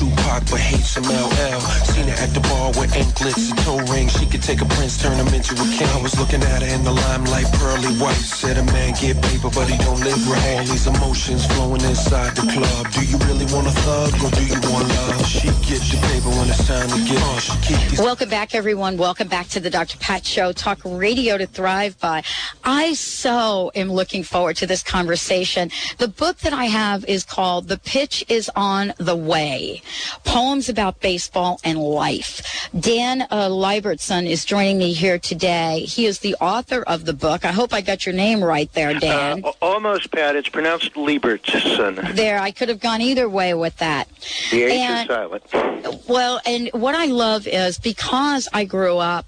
Tupac but hates some LL. Seen her at the bar with anklets and toe rings. She could take a prince, turn him into a king. I was looking at her in the limelight, pearly white. Said a man get paper, but he don't live right. All these emotions flowing inside the club. Do you really want a thug or do you want love? She get the paper when it's time to get on. Welcome back, everyone. Welcome back to the Dr. Pat Show, talk radio to thrive by. I so am looking forward to this conversation. The book that I have is called The Pitch is on the Way Poems about Baseball and Life. Dan uh, Libertson is joining me here today. He is the author of the book. I hope I got your name right there, Dan. Uh, almost, Pat. It's pronounced Liebertson. there, I could have gone either way with that. The H And- is silent. Well, and what I love is because I grew up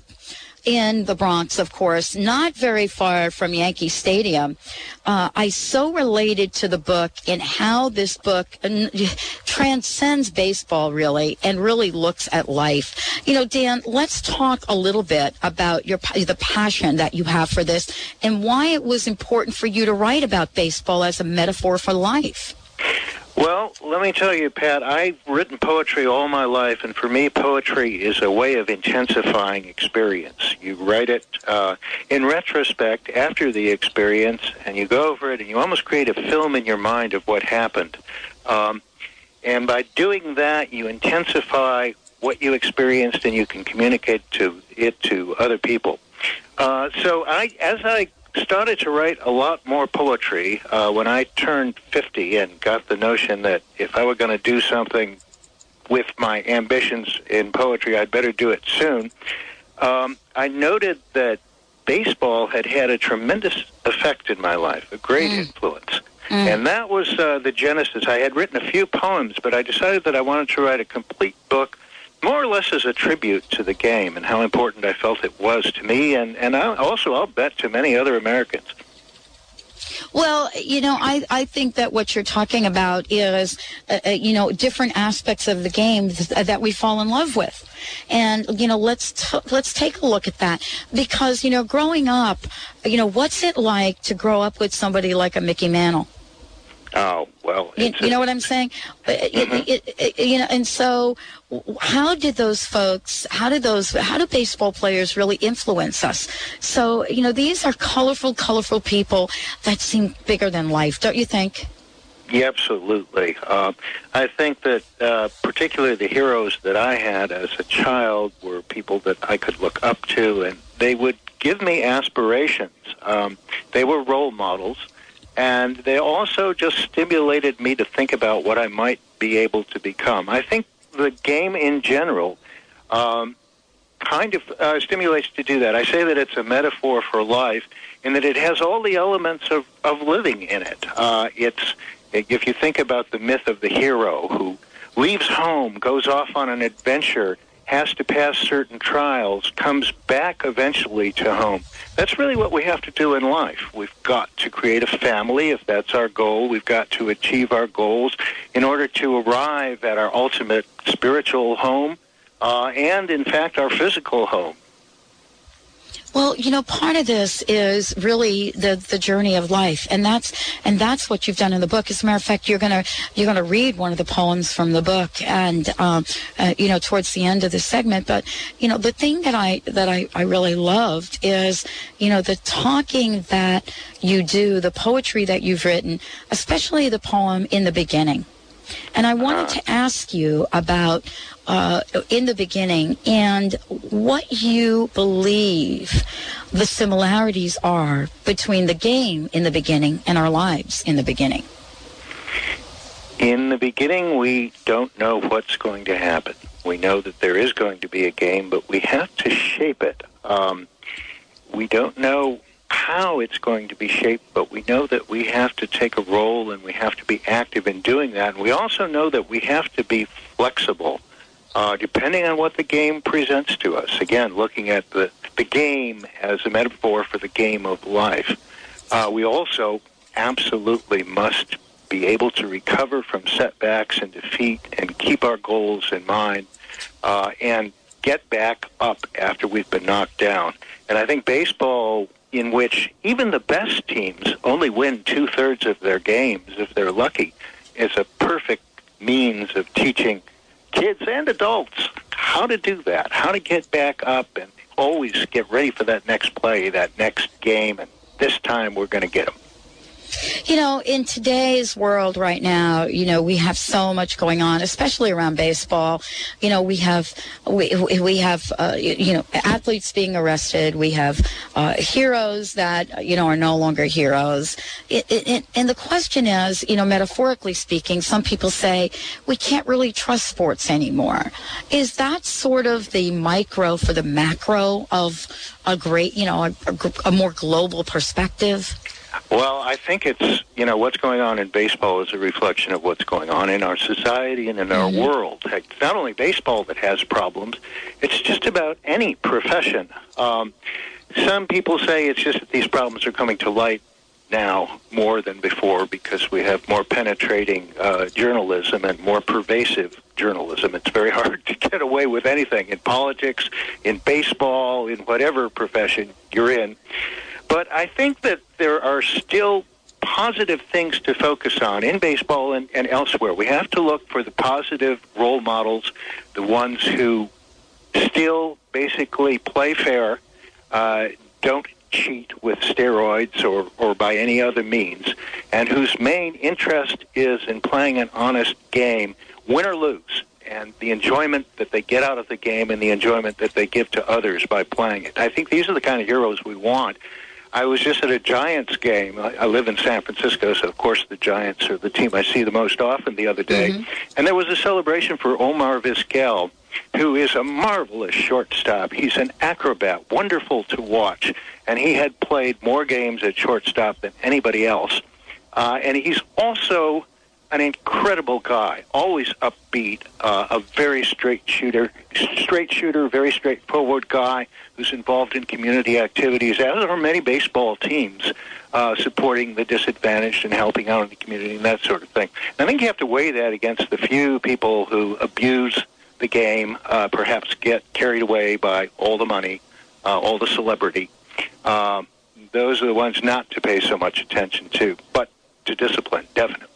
in the Bronx, of course, not very far from Yankee Stadium, uh, I so related to the book and how this book uh, transcends baseball really and really looks at life. You know, Dan, let's talk a little bit about your the passion that you have for this and why it was important for you to write about baseball as a metaphor for life. Well, let me tell you, Pat, I've written poetry all my life, and for me, poetry is a way of intensifying experience. You write it uh, in retrospect after the experience, and you go over it, and you almost create a film in your mind of what happened. Um, and by doing that, you intensify what you experienced, and you can communicate to it to other people. Uh, so, I, as I started to write a lot more poetry uh, when I turned 50 and got the notion that if I were going to do something with my ambitions in poetry, I'd better do it soon. Um, I noted that baseball had had a tremendous effect in my life, a great influence. And that was uh, the genesis. I had written a few poems, but I decided that I wanted to write a complete book, more or less as a tribute to the game and how important I felt it was to me, and, and I, also, I'll bet, to many other Americans. Well, you know, I, I think that what you're talking about is, uh, uh, you know, different aspects of the game that we fall in love with. And, you know, let's, t- let's take a look at that because, you know, growing up, you know, what's it like to grow up with somebody like a Mickey Mantle? Oh, well. You, you know what I'm saying? Uh, it- it- it- you know, and so how did those folks, how did those, how do baseball players really influence us? So, you know, these are colorful, colorful people that seem bigger than life, don't you think? Yeah, absolutely. Um, I think that uh, particularly the heroes that I had as a child were people that I could look up to, and they would give me aspirations. Um, they were role models, and they also just stimulated me to think about what I might be able to become. I think the game in general um, kind of uh, stimulates to do that. I say that it's a metaphor for life, in that it has all the elements of, of living in it. Uh, it's if you think about the myth of the hero who leaves home, goes off on an adventure, has to pass certain trials, comes back eventually to home. That's really what we have to do in life. We've got to create a family if that's our goal. We've got to achieve our goals in order to arrive at our ultimate spiritual home uh, and, in fact, our physical home. Well, you know, part of this is really the the journey of life, and that's and that's what you've done in the book. As a matter of fact, you're gonna you're gonna read one of the poems from the book, and um, uh, you know, towards the end of the segment. But you know, the thing that I that I, I really loved is you know the talking that you do, the poetry that you've written, especially the poem in the beginning. And I wanted to ask you about uh, in the beginning and what you believe the similarities are between the game in the beginning and our lives in the beginning. In the beginning, we don't know what's going to happen. We know that there is going to be a game, but we have to shape it. Um, we don't know how it's going to be shaped, but we know that we have to take a role and we have to be active in doing that. And we also know that we have to be flexible, uh, depending on what the game presents to us. Again, looking at the, the game as a metaphor for the game of life. Uh, we also absolutely must be able to recover from setbacks and defeat and keep our goals in mind uh, and get back up after we've been knocked down. And I think baseball, in which even the best teams only win two thirds of their games if they're lucky, is a perfect means of teaching kids and adults how to do that, how to get back up and always get ready for that next play, that next game, and this time we're going to get them. You know, in today's world right now, you know, we have so much going on, especially around baseball. You know, we have we we have uh, you know athletes being arrested. We have uh, heroes that you know are no longer heroes. It, it, and the question is, you know, metaphorically speaking, some people say we can't really trust sports anymore. Is that sort of the micro for the macro of a great, you know, a, a, a more global perspective? Well, I think it's, you know, what's going on in baseball is a reflection of what's going on in our society and in our mm-hmm. world. It's not only baseball that has problems, it's just about any profession. Um, some people say it's just that these problems are coming to light now more than before because we have more penetrating uh, journalism and more pervasive journalism. It's very hard to get away with anything in politics, in baseball, in whatever profession you're in. But I think that there are still positive things to focus on in baseball and, and elsewhere. We have to look for the positive role models, the ones who still basically play fair, uh, don't cheat with steroids or, or by any other means, and whose main interest is in playing an honest game, win or lose, and the enjoyment that they get out of the game and the enjoyment that they give to others by playing it. I think these are the kind of heroes we want I was just at a Giants game. I, I live in San Francisco, so of course the Giants are the team I see the most often the other day. Mm-hmm. And there was a celebration for Omar Vizquel, who is a marvelous shortstop. He's an acrobat, wonderful to watch. And he had played more games at shortstop than anybody else. Uh, and he's also an incredible guy, always upbeat, uh, a very straight shooter, straight shooter, very straightforward guy who's involved in community activities, as are many baseball teams, uh, supporting the disadvantaged and helping out in the community and that sort of thing. I think you have to weigh that against the few people who abuse the game, uh, perhaps get carried away by all the money, uh, all the celebrity. Um, those are the ones not to pay so much attention to, but to discipline, definitely.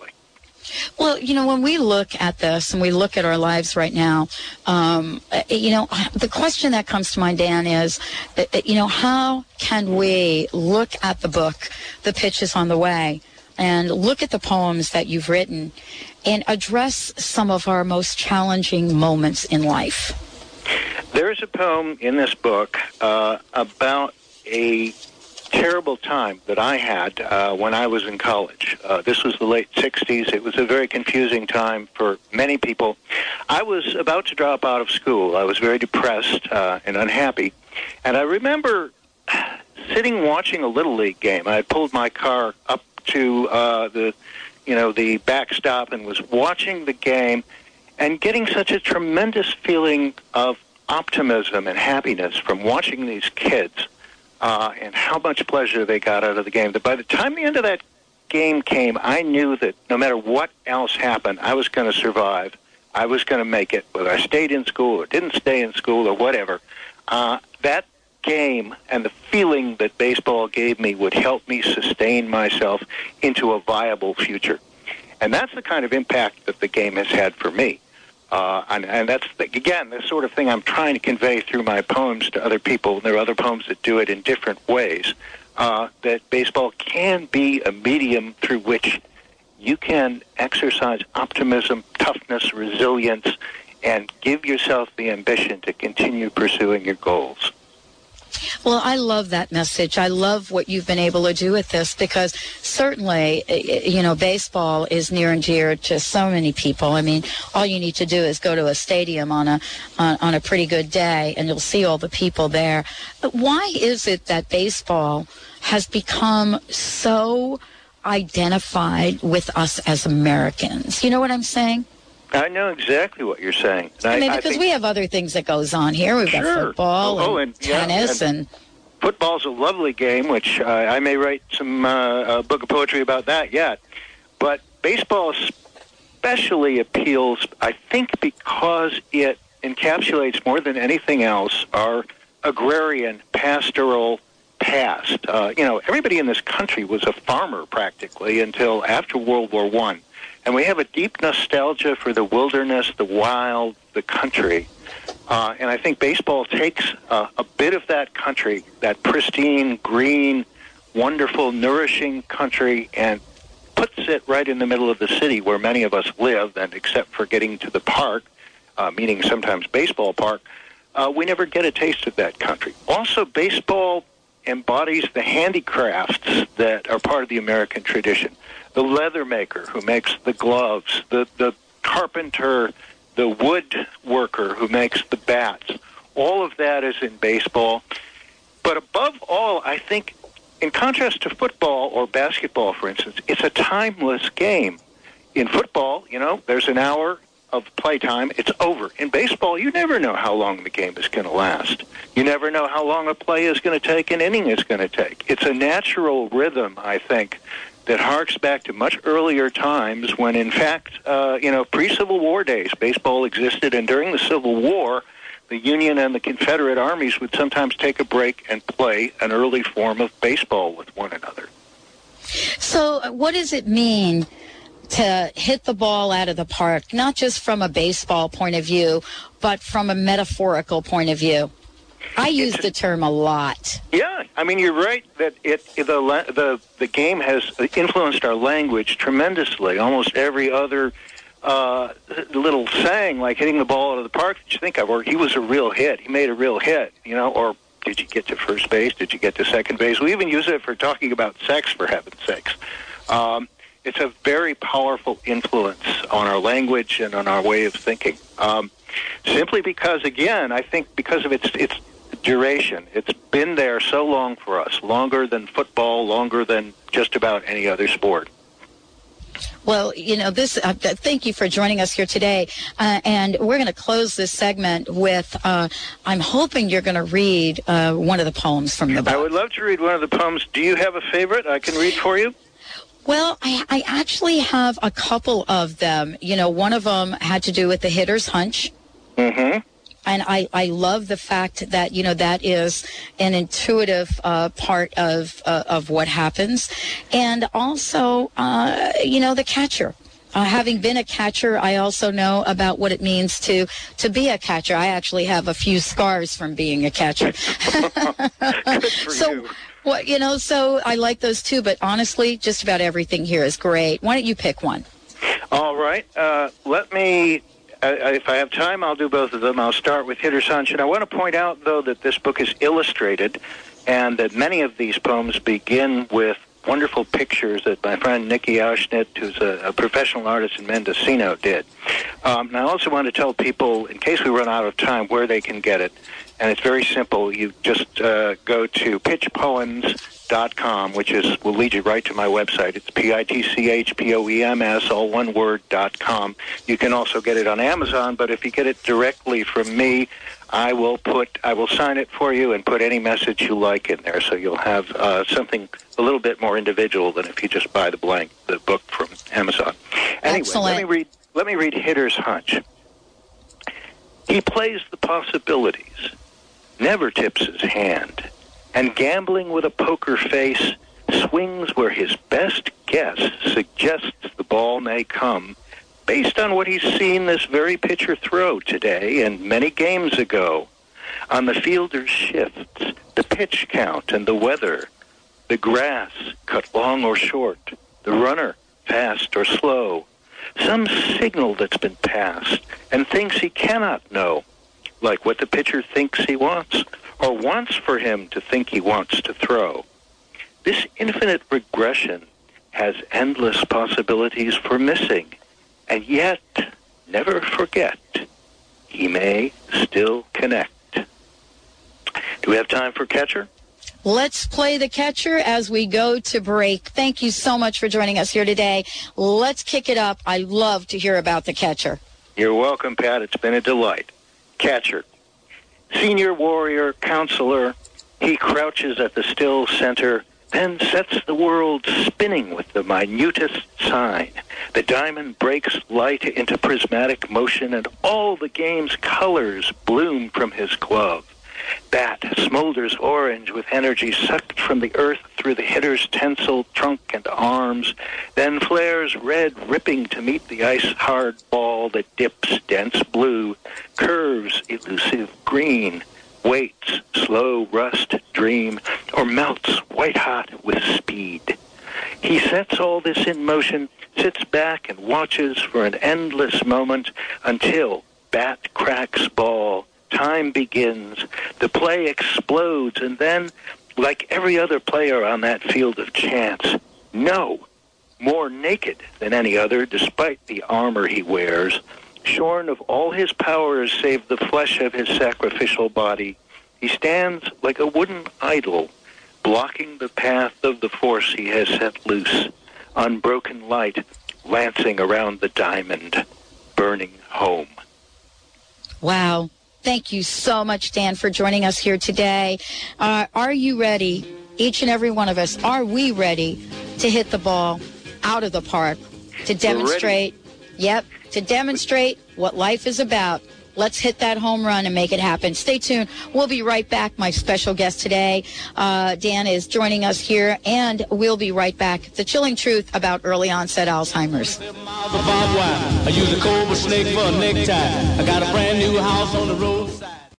Well, you know, when we look at this and we look at our lives right now, um, you know, the question that comes to mind, Dan, is, uh, you know, how can we look at the book, The Pitch is on the Way, and look at the poems that you've written and address some of our most challenging moments in life? There's a poem in this book uh, about a terrible time that I had uh, when I was in college. Uh, this was the late 60s. It was a very confusing time for many people. I was about to drop out of school. I was very depressed uh, and unhappy. And I remember sitting watching a Little League game. I had pulled my car up to uh, the, you know, the backstop and was watching the game and getting such a tremendous feeling of optimism and happiness from watching these kids uh, and how much pleasure they got out of the game. That by the time the end of that game came, I knew that no matter what else happened, I was going to survive. I was going to make it, whether I stayed in school or didn't stay in school or whatever. Uh, that game and the feeling that baseball gave me would help me sustain myself into a viable future. And that's the kind of impact that the game has had for me. Uh, and, and that's, again, the sort of thing I'm trying to convey through my poems to other people. There are other poems that do it in different ways. Uh, that baseball can be a medium through which you can exercise optimism, toughness, resilience, and give yourself the ambition to continue pursuing your goals. Well, I love that message. I love what you've been able to do with this because certainly, eh, eh, you know, baseball is near and dear to so many people. I mean, all you need to do is go to a stadium on a on, on a pretty good day, and you'll see all the people there. But why is it that baseball has become so identified with us as Americans? You know what I'm saying? I know exactly what you're saying. I, I mean, because I we have other things that goes on here. We've sure. got football oh, and, and, tennis yeah, and, and football's a lovely game, which uh, I may write some uh, a book of poetry about that yet. But baseball especially appeals, I think, because it encapsulates more than anything else our agrarian, pastoral past. Uh, you know, everybody in this country was a farmer practically until after World War One, and we have a deep nostalgia for the wilderness, the wild, the country. Uh, and I think baseball takes uh, a bit of that country, that pristine, green, wonderful, nourishing country, and puts it right in the middle of the city where many of us live. And except for getting to the park, uh, meaning sometimes baseball park, uh, we never get a taste of that country. Also, baseball embodies the handicrafts that are part of the American tradition. The leather maker who makes the gloves, the, the carpenter, the wood worker who makes the bats. All of that is in baseball. But above all, I think, in contrast to football or basketball, for instance, it's a timeless game. In football, you know, there's an hour of playtime, it's over. In baseball, you never know how long the game is going to last. You never know how long a play is going to take, an inning is going to take. It's a natural rhythm, I think, that harks back to much earlier times when, in fact, uh, you know, pre-Civil War days, baseball existed, and during the Civil War, the Union and the Confederate armies would sometimes take a break and play an early form of baseball with one another. So, uh, what does it mean to hit the ball out of the park, not just from a baseball point of view, but from a metaphorical point of view? I use the term a lot. Yeah, I mean you're right that it the the the game has influenced our language tremendously. Almost every other uh, little saying, like hitting the ball out of the park that you think of, or he was a real hit, he made a real hit, you know, or did you get to first base? Did you get to second base? We even use it for talking about sex, for heaven's sakes. Um, it's a very powerful influence on our language and on our way of thinking. Um, simply because, again, I think because of its its duration, it's been there so long for us, longer than football, longer than just about any other sport. Well, you know, this. Uh, thank you for joining us here today, uh, and we're going to close this segment with. Uh, I'm hoping you're going to read uh, one of the poems from the book. I would love to read one of the poems. Do you have a favorite? I can read for you. Well, I, I actually have a couple of them. You know, one of them had to do with the hitter's hunch. Mm-hmm. And I, I love the fact that, you know, that is an intuitive uh, part of, uh, of what happens. And also, uh, you know, the catcher. Uh, having been a catcher, I also know about what it means to to be a catcher. I actually have a few scars from being a catcher. so, you. Well, you know, so I like those too, but honestly, just about everything here is great. Why don't you pick one? All right. Uh, let me, uh, if I have time, I'll do both of them. I'll start with Hitter's Hunch. And I want to point out, though, that this book is illustrated and that many of these poems begin with wonderful pictures that my friend Nikki Auschnitt, who's a, a professional artist in Mendocino, did. Um, and I also want to tell people, in case we run out of time, where they can get it and it's very simple. You just uh, go to pitchpoems.com, which is will lead you right to my website. It's p i t c h p o e m s all one word dot com. You can also get it on Amazon, but if you get it directly from me, I will put I will sign it for you and put any message you like in there, so you'll have uh, something a little bit more individual than if you just buy the blank the book from Amazon. Anyway, Excellent. let me read let me read Hitter's Hunch. He plays the possibilities never tips his hand, and gambling with a poker face swings where his best guess suggests the ball may come based on what he's seen this very pitcher throw today and many games ago. On the fielder's shifts, the pitch count and the weather, the grass cut long or short, the runner fast or slow, some signal that's been passed and things he cannot know like what the pitcher thinks he wants or wants for him to think he wants to throw. This infinite regression has endless possibilities for missing, and yet, never forget, he may still connect. Do we have time for catcher? Let's play the catcher as we go to break. Thank you so much for joining us here today. Let's kick it up. I love to hear about the catcher. You're welcome, Pat. It's been a delight catcher, senior warrior, counselor, He crouches at the still center, then sets the world spinning with the minutest sign. The diamond breaks light into prismatic motion, and all the game's colors bloom from his glove. Bat smolders orange with energy sucked from the earth through the hitter's tensile trunk and arms, then flares red, ripping to meet the ice-hard ball that dips dense blue, curves elusive green, waits slow rust dream, or melts white-hot with speed. He sets all this in motion, sits back and watches for an endless moment until bat cracks ball time begins, the play explodes, and then, like every other player on that field of chance, no, more naked than any other, despite the armor he wears, shorn of all his powers save the flesh of his sacrificial body, he stands like a wooden idol, blocking the path of the force he has set loose, unbroken light lancing around the diamond, burning home. Wow. Thank you so much, Dan, for joining us here today. Uh, are you ready? Each and every one of us, are we ready to hit the ball out of the park to demonstrate? Yep, to demonstrate what life is about. Let's hit that home run and make it happen. Stay tuned. We'll be right back. My special guest today, uh, Dan, is joining us here, and we'll be right back. The chilling truth about early onset Alzheimer's. I use a cobra snake for a necktie. I got a brand new house on the roadside.